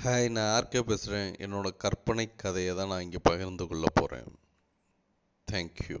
hi நான் RK பேசுகிறேன் என்னோட கற்பனை கதையை தான் நான் இங்கே பகிர்ந்து கொள்ள போகிறேன் தேங்க்யூ